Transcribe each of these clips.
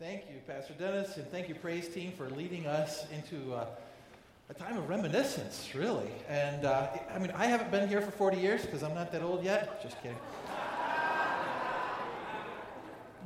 Thank you, Pastor Dennis, and thank you, Praise Team, for leading us into uh, a time of reminiscence, really. And uh, I mean, I haven't been here for 40 years because I'm not that old yet. Just kidding.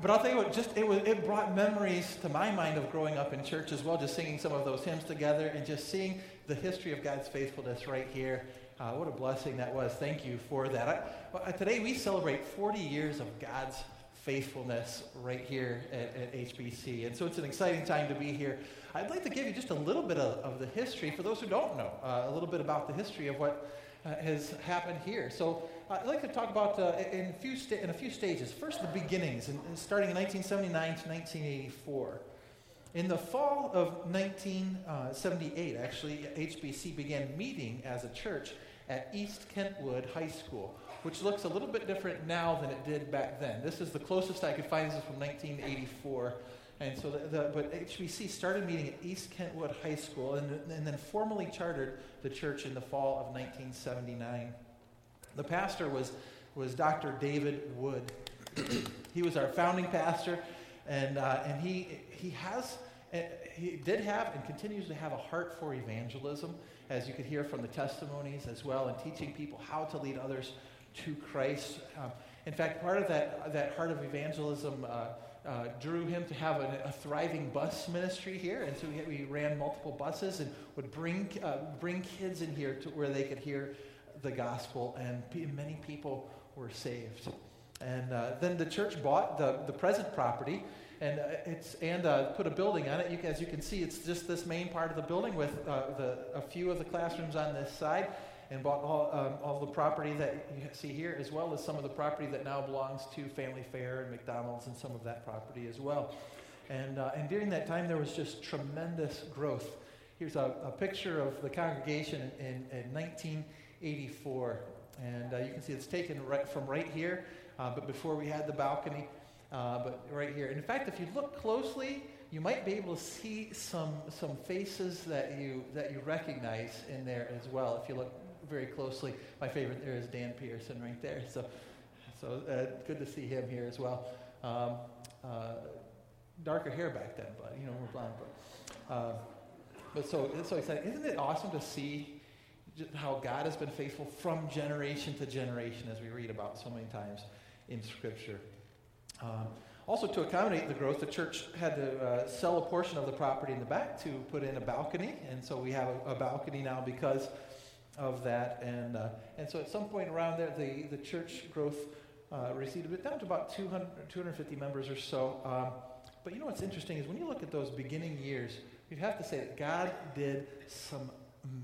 but I'll tell you what, just it, was, it brought memories to my mind of growing up in church as well, just singing some of those hymns together and just seeing the history of God's faithfulness right here. Uh, what a blessing that was. Thank you for that. I, well, today we celebrate 40 years of God's faithfulness right here at, at, HBC. And so it's an exciting time to be here. I'd like to give you just a little bit of, of the history for those who don't know, uh, a little bit about the history of what uh, has happened here. So uh, I'd like to talk about uh, in, a few sta- in a few stages. First, the beginnings, and, and starting in 1979 to 1984. In the fall of 1978, actually, HBC began meeting as a church at East Kentwood High School which looks a little bit different now than it did back then. This is the closest I could find. This is from 1984. And so, the, the, but HBC started meeting at East Kentwood High School and, and then formally chartered the church in the fall of 1979. The pastor was, was Dr. David Wood. he was our founding pastor, and, uh, and he, he has, eh, he did have and continues to have a heart for evangelism, as you could hear from the testimonies as well, and teaching people how to lead others to Christ. Uh, in fact, part of that, that heart of evangelism uh, uh, drew him to have a, a, thriving bus ministry here. And so we, we ran multiple buses and would bring, uh, bring kids in here to where they could hear the gospel, and p- many people were saved. And uh, then the church bought the, the present property and uh, it's and uh, put a building on it. You, as you can see, it's just this main part of the building with uh, the, a few of the classrooms on this side, and bought all, um, all the property that you see here, as well as some of the property that now belongs to Family Fare and McDonald's and some of that property as well. And, uh, and during that time, there was just tremendous growth. Here's a, a picture of the congregation in, in 1984. And uh, you can see it's taken right from right here, uh, but before we had the balcony, uh, but right here. And in fact, if you look closely, you might be able to see some, some faces that you, that you recognize in there as well if you look very closely. My favorite there is Dan Pearson right there. So, so uh, good to see him here as well. Um, uh, darker hair back then, but you know we're blonde. But, uh, but so it's so exciting. Isn't it awesome to see how God has been faithful from generation to generation, as we read about so many times in Scripture. Um, also, to accommodate the growth, the church had to uh, sell a portion of the property in the back to put in a balcony, and so we have a, a balcony now because of that. And, uh, and so at some point around there, the, the church growth uh, receded it down to about 200, 250 members or so. Um, but you know what's interesting is when you look at those beginning years, you'd have to say that God did some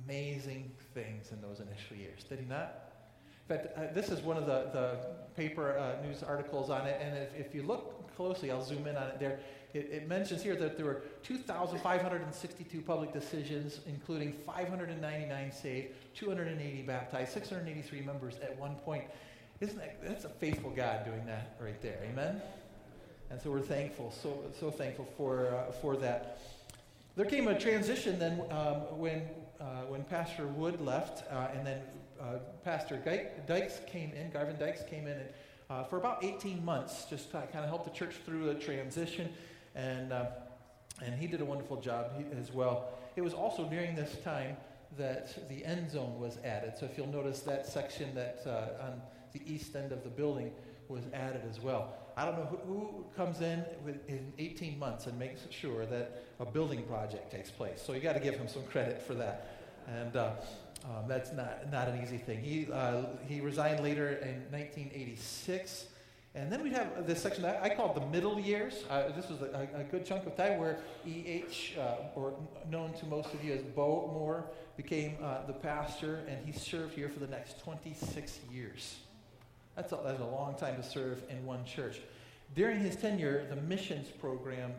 amazing things in those initial years, did he not? In fact, uh, this is one of the, the paper uh, news articles on it, and if, if you look closely, I'll zoom in on it there it, it mentions here that there were 2,562 public decisions, including 599 saved, 280 baptized, 683 members at one point. Isn't that, that's a faithful God doing that right there. Amen? And so we're thankful, so, so thankful for, uh, for that. There came a transition then um, when, uh, when Pastor Wood left, uh, and then uh, Pastor Dykes came in, Garvin Dykes came in and, uh, for about 18 months, just kind of help the church through the transition and, uh, and he did a wonderful job as well. It was also during this time that the end zone was added. So if you'll notice that section that uh, on the east end of the building was added as well. I don't know who, who comes in in 18 months and makes sure that a building project takes place. So you got to give him some credit for that. And uh, um, that's not, not an easy thing. He, uh, he resigned later in 1986. And then we'd have this section that I call the middle years. Uh, this was a, a, good chunk of time where E.H., uh, or known to most of you as Bo Moore, became uh, the pastor, and he served here for the next 26 years. That's a, that's a long time to serve in one church. During his tenure, the missions program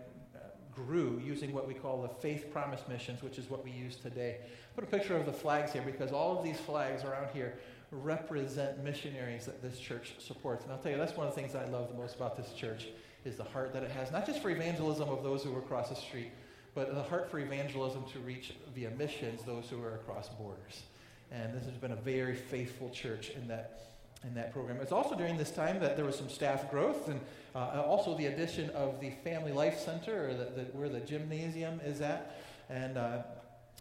grew using what we call the faith promise missions, which is what we use today. Put a picture of the flags here because all of these flags around here represent missionaries that this church supports. And I'll tell you, that's one of the things I love the most about this church is the heart that it has, not just for evangelism of those who are across the street, but the heart for evangelism to reach via missions those who are across borders. And this has been a very faithful church in that, in that program. It's also during this time that there was some staff growth and uh, also the addition of the Family Life Center, the, the, where the gymnasium is at, and uh,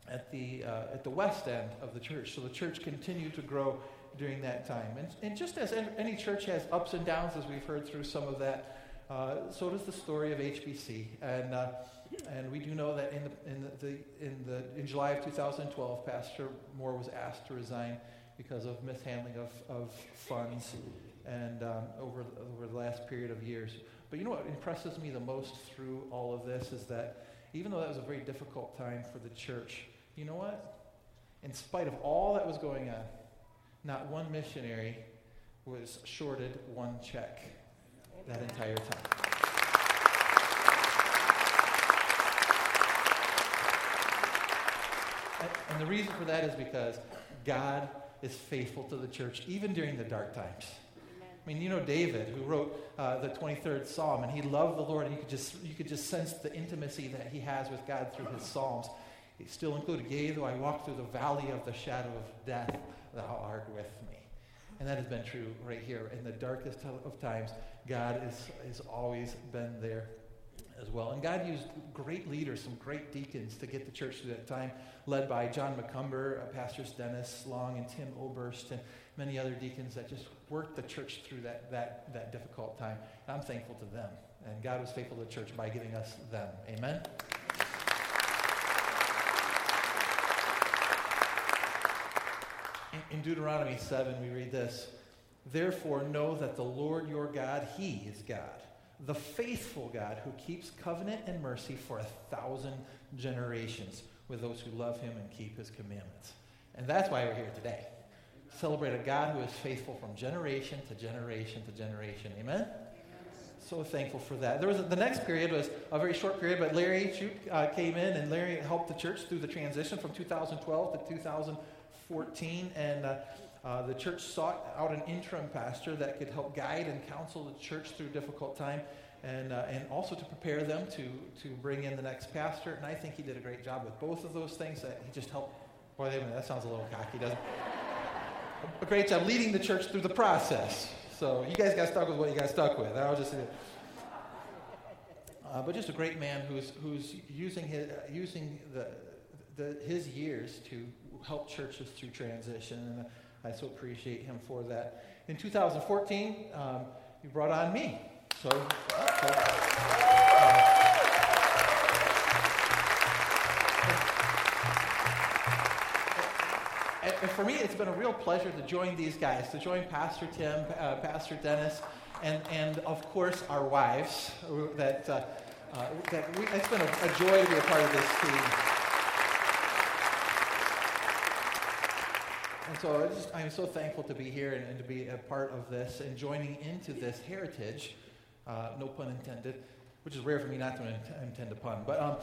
at, the, uh, at the west end of the church. So the church continued to grow during that time. And, and just as any church has ups and downs, as we've heard through some of that, uh, so does the story of HBC. And, uh, and we do know that in, the, in, the, in, the, in July of 2012, Pastor Moore was asked to resign because of mishandling of, of funds and um, over, over the last period of years. But you know what impresses me the most through all of this is that even though that was a very difficult time for the church, you know what? In spite of all that was going on, not one missionary was shorted one check that entire time. And the reason for that is because God is faithful to the church, even during the dark times. I mean, you know David, who wrote uh, the 23rd Psalm, and he loved the Lord, and you could, just, you could just sense the intimacy that he has with God through his Psalms. He still included, Yea, though I walk through the valley of the shadow of death, thou art with me. And that has been true right here. In the darkest of times, God is, has always been there as well. And God used great leaders, some great deacons to get the church through that time, led by John McCumber, uh, Pastors Dennis Long, and Tim Oberst, and many other deacons that just worked the church through that, that, that difficult time. And I'm thankful to them. And God was faithful to the church by giving us them. Amen? In Deuteronomy 7, we read this Therefore, know that the Lord your God, He is God the faithful God who keeps covenant and mercy for a thousand generations with those who love him and keep his commandments. And that's why we're here today. Celebrate a God who is faithful from generation to generation to generation. Amen? So thankful for that. There was the next period was a very short period, but Larry Shute uh, came in and Larry helped the church through the transition from 2012 to 2014. And uh, uh, the church sought out an interim pastor that could help guide and counsel the church through a difficult time and, uh, and also to prepare them to, to bring in the next pastor. And I think he did a great job with both of those things. That he just helped. Boy, that sounds a little cocky, doesn't it? a great job leading the church through the process. So you guys got stuck with what you got stuck with. I'll just say uh, but just a great man who's, who's using, his, uh, using the, the, his years to help churches through transition. And, I so appreciate him for that. In 2014, um, he brought on me. So, so uh, and for me, it's been a real pleasure to join these guys, to join Pastor Tim, uh, Pastor Dennis, and, and of course our wives. That, uh, uh, that we, it's been a, a joy to be a part of this team. And so just, I'm so thankful to be here and, and, to be a part of this and joining into this heritage, uh, no pun intended, which is rare for me not to intend a pun, but, um,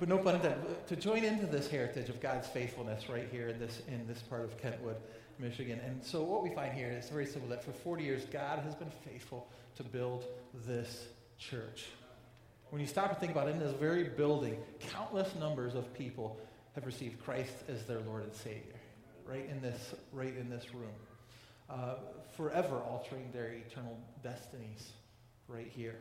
but no pun intended, to join into this heritage of God's faithfulness right here in this, in this part of Kentwood, Michigan. And so what we find here is very simple that for 40 years, God has been faithful to build this church. When you stop and think about it, in this very building, countless numbers of people have received Christ as their Lord and Savior right in this, right in this room, uh, forever altering their eternal destinies right here.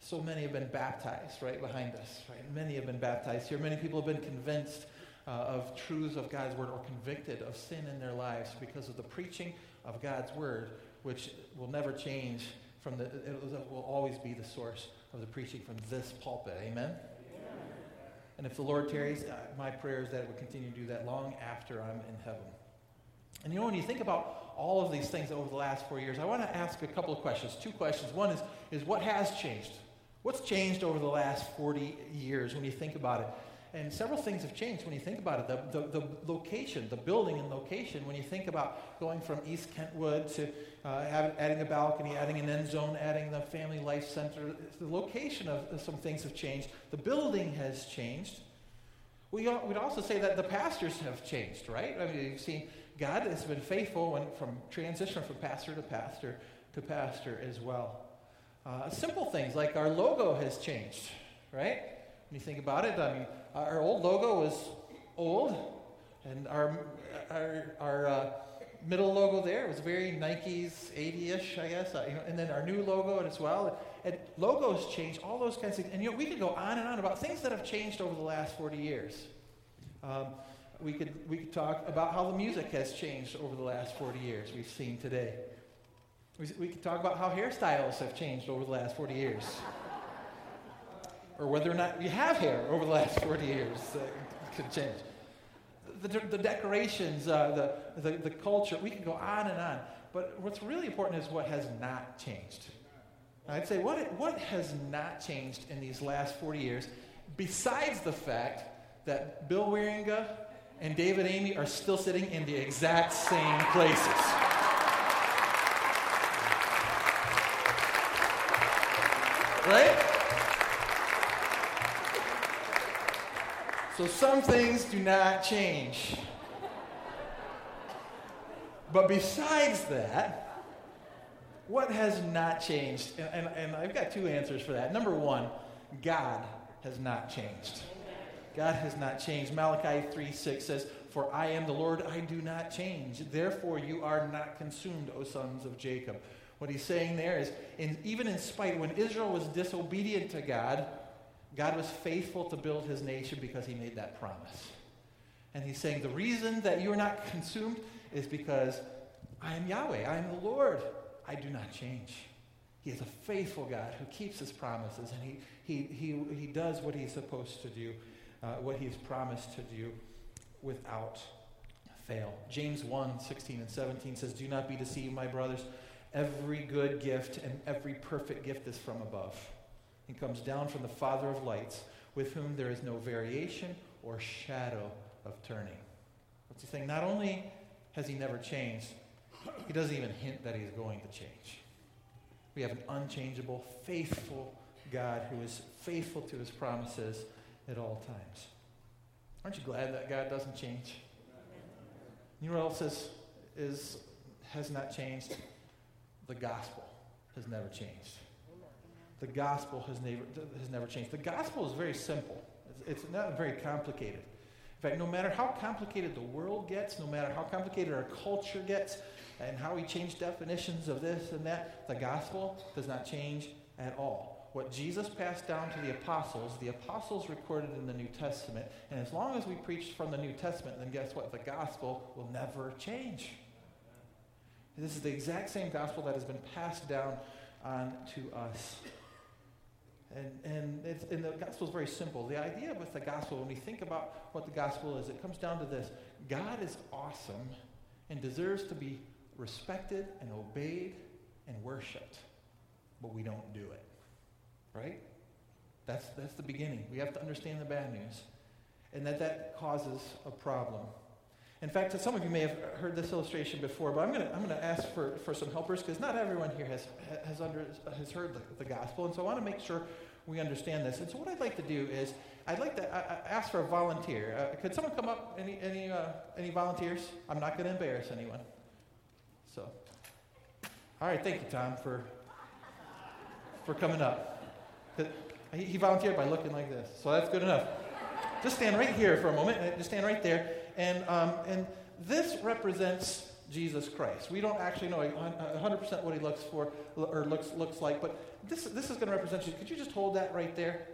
So many have been baptized right behind us. Right? Many have been baptized here. Many people have been convinced uh, of truths of God's word or convicted of sin in their lives because of the preaching of God's word, which will never change from the, it will always be the source of the preaching from this pulpit. Amen? And if the Lord tarries, uh, my prayer is that it would continue to do that long after I'm in heaven. And you know, when you think about all of these things over the last four years, I want to ask a couple of questions. Two questions. One is, is what has changed? What's changed over the last 40 years when you think about it? And several things have changed when you think about it. The, the, the location, the building and location, when you think about going from East Kentwood to uh, adding a balcony, adding an end zone, adding the Family Life Center, the location of some things have changed. The building has changed. We, would also say that the pastors have changed, right? I mean, you've seen God has been faithful when, from transition from pastor to pastor to pastor as well. Uh, simple things like our logo has changed, right? When you think about it, I mean, our old logo was old, and our, our, our uh, middle logo there was very Nike's 80-ish, I guess. Uh, you know, and then our new logo as well. And logos change, all those kinds of things. And you know, we could go on and on about things that have changed over the last 40 years. Um, we could we could talk about how the music has changed over the last 40 years. We've seen today. We, we could talk about how hairstyles have changed over the last 40 years, or whether or not you have hair over the last 40 years. Uh, could change the, the decorations, uh, the, the, the culture. We can go on and on. But what's really important is what has not changed. I'd say what, what has not changed in these last 40 years, besides the fact that Bill Wieringa and David Amy are still sitting in the exact same places. Right? So some things do not change. But besides that, what has not changed? And, and, and, I've got two answers for that. Number one, God has not changed. God has not changed. Malachi 3 6 says, For I am the Lord, I do not change. Therefore, you are not consumed, O sons of Jacob. What he's saying there is, in, even in spite, when Israel was disobedient to God, God was faithful to build his nation because he made that promise. And he's saying, The reason that you are not consumed is because I am Yahweh, I am the Lord. I do not change. He is a faithful God who keeps his promises, and he, he, he, he does what he's supposed to do, uh, what he's promised to do without fail. James 1 16 and 17 says, Do not be deceived, my brothers. Every good gift and every perfect gift is from above and comes down from the Father of lights, with whom there is no variation or shadow of turning. What's he saying? Not only has he never changed, he doesn't even hint that he's going to change. We have an unchangeable, faithful God who is faithful to his promises at all times. Aren't you glad that God doesn't change? You know what else is, is, has not changed? The gospel has never changed the gospel has never, has never changed. The gospel is very simple, it's, it's not very complicated. In fact, no matter how complicated the world gets, no matter how complicated our culture gets, and how we change definitions of this and that, the gospel does not change at all. What Jesus passed down to the apostles, the apostles recorded in the New Testament, and as long as we preach from the New Testament, then guess what? The gospel will never change. This is the exact same gospel that has been passed down on to us. And, and, and the gospel is very simple. The idea with the gospel, when we think about what the gospel is, it comes down to this God is awesome and deserves to be respected and obeyed and worshiped, but we don't do it. Right? That's, that's the beginning. We have to understand the bad news, and that that causes a problem. In fact, some of you may have heard this illustration before, but I'm going to I'm gonna ask for, for some helpers because not everyone here has, has, under, has heard the, the gospel. And so I want to make sure we understand this. And so what I'd like to do is I'd like to uh, ask for a volunteer. Uh, could someone come up? Any, any, uh, any volunteers? I'm not going to embarrass anyone. So, all right, thank you, Tom, for, for coming up. He, he volunteered by looking like this, so that's good enough. Just stand right here for a moment. Just stand right there. And, um, and this represents Jesus Christ. We don't actually know 100% what he looks for or looks, looks like, but this, this is going to represent you. Could you just hold that right there?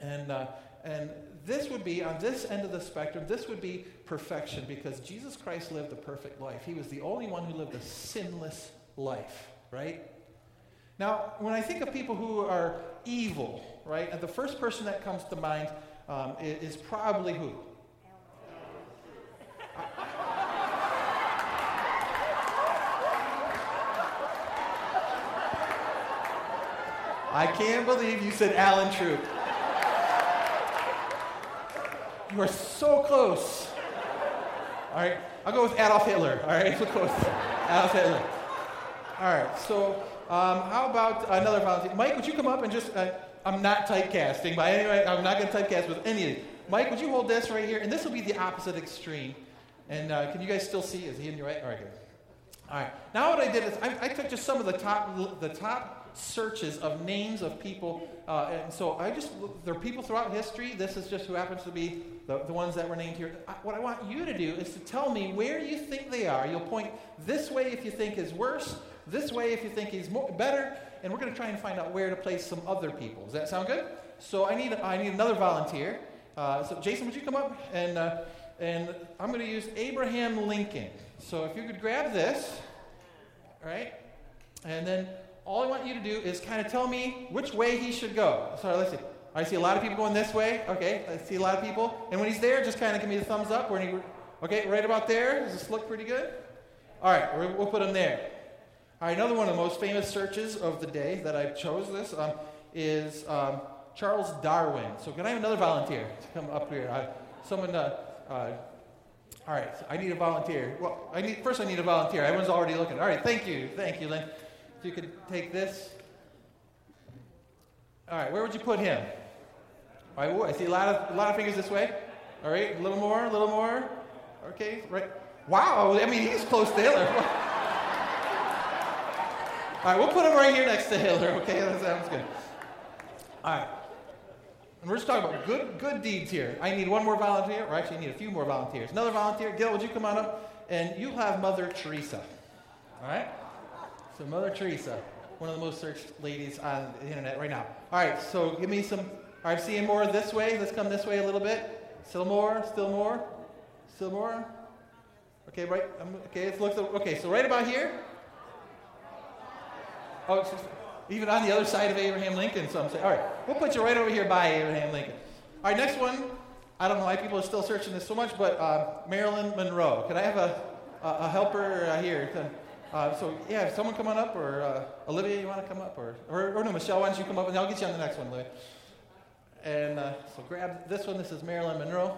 And, uh, and this would be, on this end of the spectrum, this would be perfection because Jesus Christ lived a perfect life. He was the only one who lived a sinless life, right? Now, when I think of people who are evil, right, and the first person that comes to mind um, is probably who? I can't believe you said Alan Troop. You are so close. All right, I'll go with Adolf Hitler. All right, we'll go Adolf Hitler. All right, so um, how about another volunteer? Mike, would you come up and just, uh, I'm not typecasting by any way, I'm not going to typecast with any of these. Mike, would you hold this right here? And this will be the opposite extreme. And uh, can you guys still see? Is he in your right? All right, good. All right. Now what I did is I, I took just some of the top the top searches of names of people, uh, and so I just there are people throughout history. This is just who happens to be the, the ones that were named here. I, what I want you to do is to tell me where you think they are. You'll point this way if you think is worse, this way if you think he's more, better, and we're going to try and find out where to place some other people. Does that sound good? So I need I need another volunteer. Uh, so Jason, would you come up and uh, and I'm going to use Abraham Lincoln. So if you could grab this, right, and then all I want you to do is kind of tell me which way he should go. So let's see. I see a lot of people going this way. Okay, I see a lot of people. And when he's there, just kind of give me the thumbs up. When he, okay, right about there. Does this look pretty good? All right, we'll put him there. All right, another one of the most famous searches of the day that I chose this um, is um, Charles Darwin. So can I have another volunteer to come up here? Someone, uh, uh, all right, so I need a volunteer. Well, I need first I need a volunteer. Everyone's already looking. All right, thank you, thank you, Lynn. If you could take this. All right, where would you put him? Right, ooh, I see a lot of a lot of fingers this way. All right, a little more, a little more. Okay, right. Wow, I mean he's close to Hitler. All right, we'll put him right here next to Hitler. Okay, that sounds good. All right. And we're just talking about good, good deeds here. I need one more volunteer, or actually, I need a few more volunteers. Another volunteer. Gil, would you come on up? And you have Mother Teresa. All right? So, Mother Teresa, one of the most searched ladies on the internet right now. All right, so give me some. All right, seeing more this way. Let's come this way a little bit. Still more, still more, still more. Okay, right. Um, okay, let's look. okay, so right about here. Oh, even on the other side of Abraham Lincoln, some say. All right, we'll put you right over here by Abraham Lincoln. All right, next one. I don't know why people are still searching this so much, but uh, Marilyn Monroe. Can I have a, a, a helper uh, here? To, uh, so, yeah, someone come on up, or uh, Olivia, you want to come up? Or, or, or, no, Michelle, why don't you come up, and I'll get you on the next one, Olivia. And uh, so grab this one. This is Marilyn Monroe.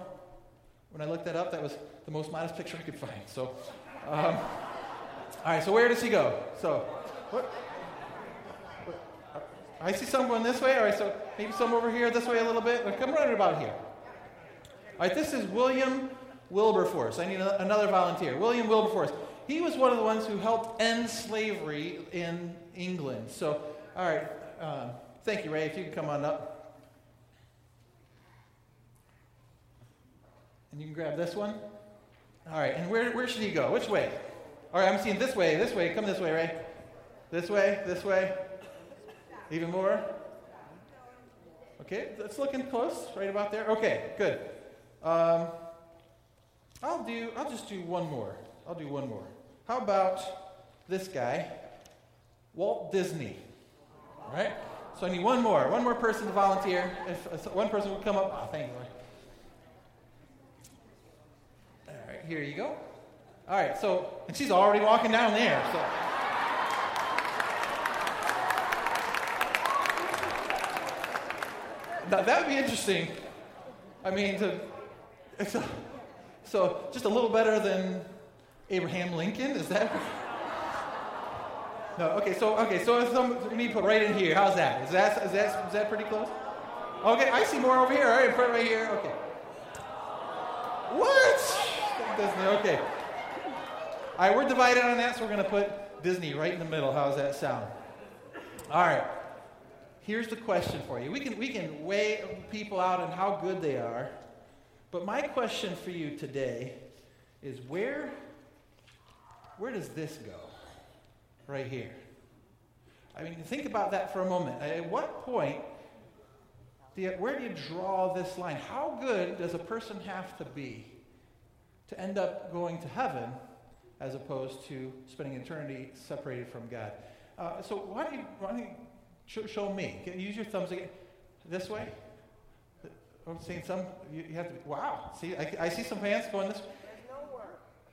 When I looked that up, that was the most modest picture I could find. So, um, all right, so where does he go? So, what? I see some going this way. All right, so maybe some over here, this way a little bit. Come right about here. All right, this is William Wilberforce. I need another volunteer. William Wilberforce. He was one of the ones who helped end slavery in England. So, all right, uh, thank you, Ray. If you can come on up. And you can grab this one. All right, and where, where should he go? Which way? All right, I'm seeing this way, this way. Come this way, Ray. This way, this way. Even more? Okay, that's looking close, right about there. Okay, good. Um, I'll do. I'll just do one more. I'll do one more. How about this guy, Walt Disney? All right. So I need one more. One more person to volunteer. If, if one person would come up. Oh, thank you. All right, here you go. All right. So, and she's already walking down there. So. Now, that would be interesting. I mean, to, so, so just a little better than Abraham Lincoln? Is that? No. Okay. So okay. So some, me put right in here. How's that? Is that is that is that pretty close? Okay. I see more over here. All right. It right here. Okay. What? Disney. Okay. All right. We're divided on that, so we're to put Disney right in the middle. How's that sound? All right here's the question for you. We can, we can weigh people out and how good they are, but my question for you today is where, where does this go? Right here. I mean, think about that for a moment. At what point, do you, where do you draw this line? How good does a person have to be to end up going to heaven as opposed to spending eternity separated from God? Uh, so why don't, you, why don't you Show, show me. Use your thumbs again. This way. I'm seeing some. You, you have to. Wow. See, I, I, see some hands going this. way.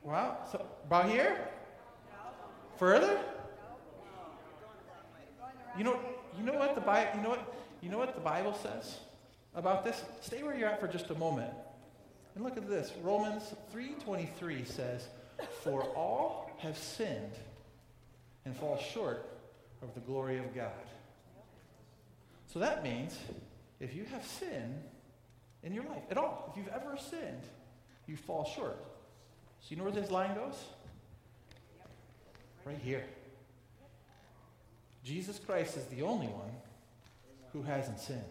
Wow. So about here. Further. You know. You know what the Bible. You know what. You know what the Bible says about this. Stay where you're at for just a moment, and look at this. Romans 3:23 says, "For all have sinned and fall short of the glory of God." So that means if you have sin in your life at all, if you've ever sinned, you fall short. So you know where this line goes? right here. Jesus Christ is the only one who hasn't sinned.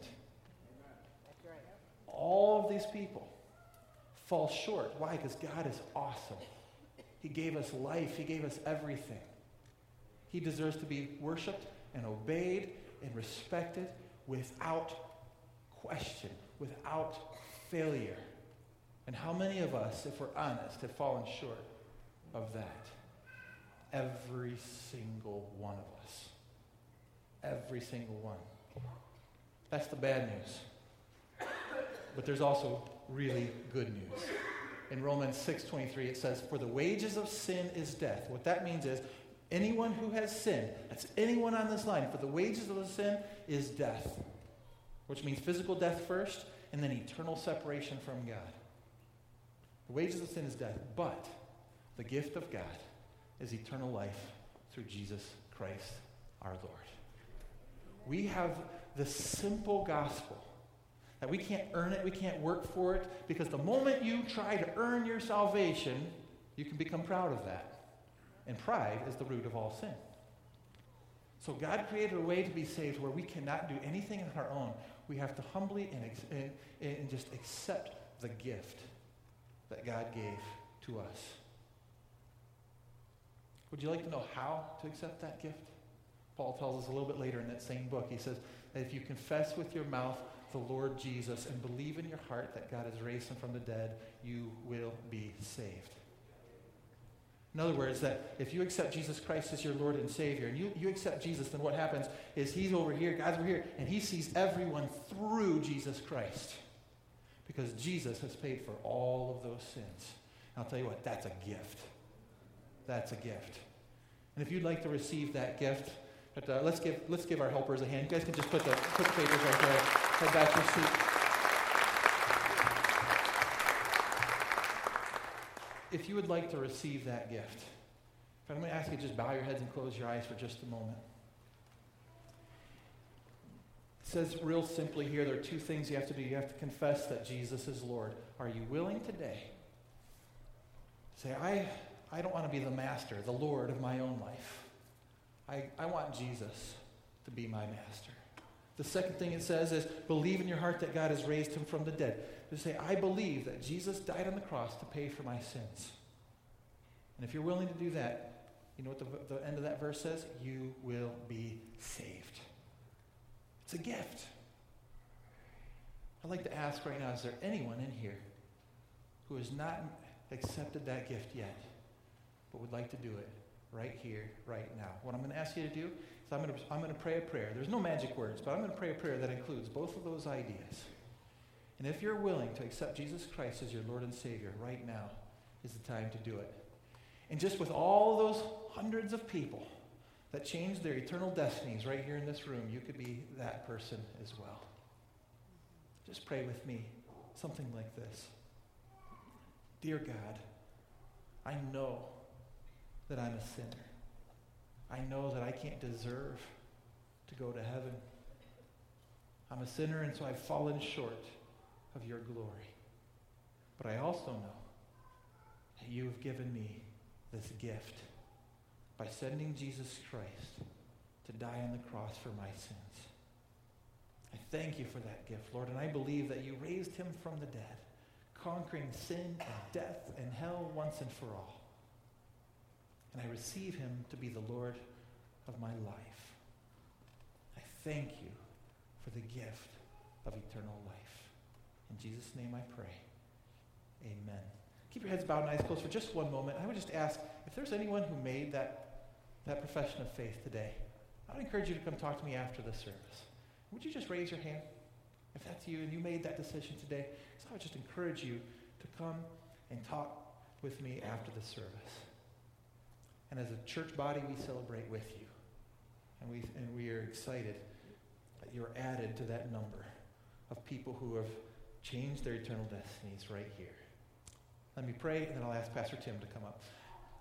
All of these people fall short. Why? Because God is awesome. He gave us life, He gave us everything. He deserves to be worshiped and obeyed and respected without question, without failure. And how many of us, if we're honest, have fallen short of that? Every single one of us. Every single one. That's the bad news. But there's also really good news. In Romans 6:23 it says for the wages of sin is death. What that means is anyone who has sinned, that's anyone on this line, for the wages of the sin is death. Which means physical death first and then eternal separation from God. The wages of sin is death, but the gift of God is eternal life through Jesus Christ our Lord. We have the simple gospel that we can't earn it, we can't work for it, because the moment you try to earn your salvation, you can become proud of that. And pride is the root of all sin. So God created a way to be saved where we cannot do anything on our own. We have to humbly and, ex- and, and just accept the gift that God gave to us. Would you like to know how to accept that gift? Paul tells us a little bit later in that same book. He says that if you confess with your mouth the Lord Jesus and believe in your heart that God has raised him from the dead, you will be saved. In other words, that if you accept Jesus Christ as your Lord and Savior, and you, you accept Jesus, then what happens is He's over here, God's over here, and He sees everyone through Jesus Christ. Because Jesus has paid for all of those sins. And I'll tell you what, that's a gift. That's a gift. And if you'd like to receive that gift, but, uh, let's, give, let's give our helpers a hand. You guys can just put the, put the papers right there. Head back to your seat. If you would like to receive that gift, I'm going to ask you to just bow your heads and close your eyes for just a moment. It says real simply here there are two things you have to do. You have to confess that Jesus is Lord. Are you willing today? Say, I, I don't want to be the master, the Lord of my own life. I, I want Jesus to be my master. The second thing it says is believe in your heart that God has raised him from the dead. To say, I believe that Jesus died on the cross to pay for my sins. And if you're willing to do that, you know what the, the end of that verse says? You will be saved. It's a gift. I'd like to ask right now is there anyone in here who has not accepted that gift yet, but would like to do it right here, right now? What I'm going to ask you to do is I'm going to, I'm going to pray a prayer. There's no magic words, but I'm going to pray a prayer that includes both of those ideas. And if you're willing to accept Jesus Christ as your Lord and Savior, right now is the time to do it. And just with all those hundreds of people that changed their eternal destinies right here in this room, you could be that person as well. Just pray with me something like this Dear God, I know that I'm a sinner. I know that I can't deserve to go to heaven. I'm a sinner, and so I've fallen short of your glory. But I also know that you have given me this gift by sending Jesus Christ to die on the cross for my sins. I thank you for that gift, Lord, and I believe that you raised him from the dead, conquering sin and death and hell once and for all. And I receive him to be the Lord of my life. I thank you for the gift of eternal life. In Jesus' name I pray. Amen. Keep your heads bowed and eyes closed for just one moment. I would just ask if there's anyone who made that, that profession of faith today, I would encourage you to come talk to me after the service. Would you just raise your hand? If that's you and you made that decision today, so I would just encourage you to come and talk with me after the service. And as a church body, we celebrate with you. And we, and we are excited that you're added to that number of people who have changed their eternal destinies right here. Let me pray, and then I'll ask Pastor Tim to come up.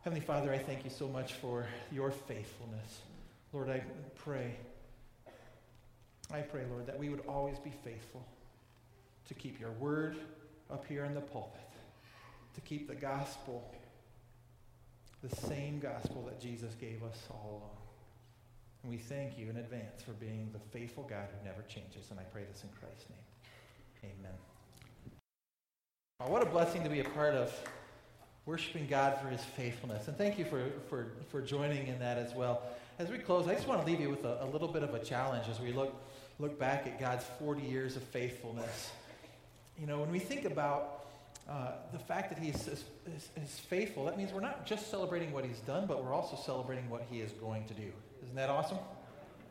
Heavenly Father, I thank you so much for your faithfulness. Lord, I pray, I pray, Lord, that we would always be faithful to keep your word up here in the pulpit, to keep the gospel, the same gospel that Jesus gave us all along. And we thank you in advance for being the faithful God who never changes. And I pray this in Christ's name. Amen. Oh, what a blessing to be a part of worshiping God for his faithfulness. And thank you for, for, for joining in that as well. As we close, I just want to leave you with a, a little bit of a challenge as we look, look back at God's 40 years of faithfulness. You know, when we think about uh, the fact that he is, is, is, faithful, that means we're not just celebrating what he's done, but we're also celebrating what he is going to do. Isn't that awesome?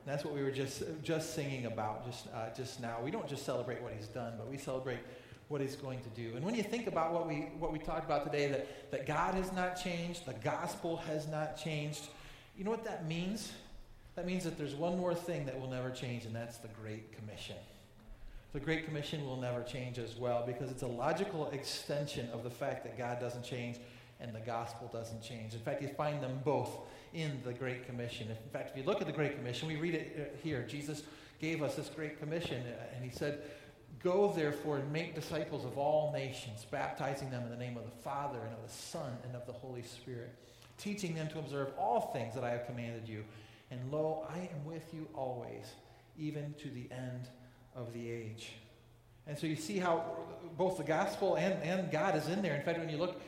That's what we were just, just singing about just, uh, just now. We don't just celebrate what he's done, but we celebrate what he's going to do. And when you think about what we, what we talked about today, that, that God has not changed, the gospel has not changed, you know what that means? That means that there's one more thing that will never change, and that's the Great Commission. The Great Commission will never change as well because it's a logical extension of the fact that God doesn't change and the gospel doesn't change. In fact, you find them both in the Great Commission. In fact, if you look at the Great Commission, we read it uh, here. Jesus gave us this Great Commission, uh, and he said, Go therefore and make disciples of all nations, baptizing them in the name of the Father and of the Son and of the Holy Spirit, teaching them to observe all things that I have commanded you. And lo, I am with you always, even to the end of the age. And so you see how both the gospel and, and God is in there. In fact, when you look,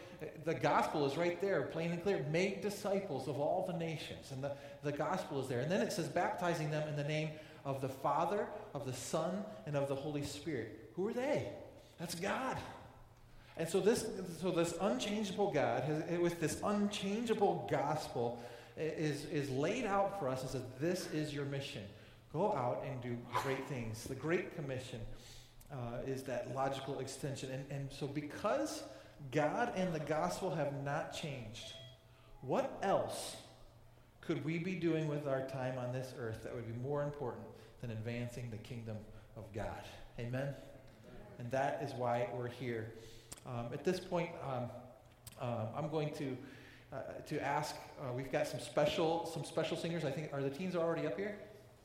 the gospel is right there, plain and clear. Make disciples of all the nations. And the, the gospel is there. And then it says, baptizing them in the name of the Father, of the Son, and of the Holy Spirit. Who are they? That's God. And so this, so this unchangeable God, has, with this unchangeable gospel, is, is laid out for us and says, this is your mission. Go out and do great things. The Great Commission uh, is that logical extension. And, and so because God and the gospel have not changed, what else could we be doing with our time on this earth that would be more important than advancing the kingdom of God. Amen? And that is why we're here. Um, at this point, um, uh, I'm going to uh, to ask. Uh, we've got some special some special singers. I think are the teens already up here?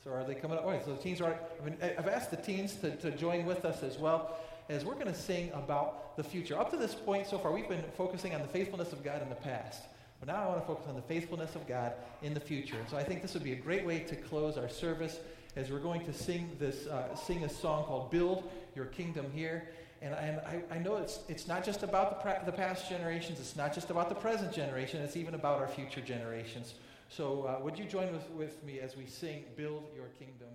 So are they coming up? Oh, so the teens are. I mean, I've asked the teens to, to join with us as well as we're going to sing about the future. Up to this point so far, we've been focusing on the faithfulness of God in the past. But now I want to focus on the faithfulness of God in the future. So I think this would be a great way to close our service as we're going to sing this, uh, sing a song called Build Your Kingdom Here. And, and I, I know it's, it's not just about the, pra- the past generations, it's not just about the present generation, it's even about our future generations. So, uh, would you join with, with me as we sing Build Your Kingdom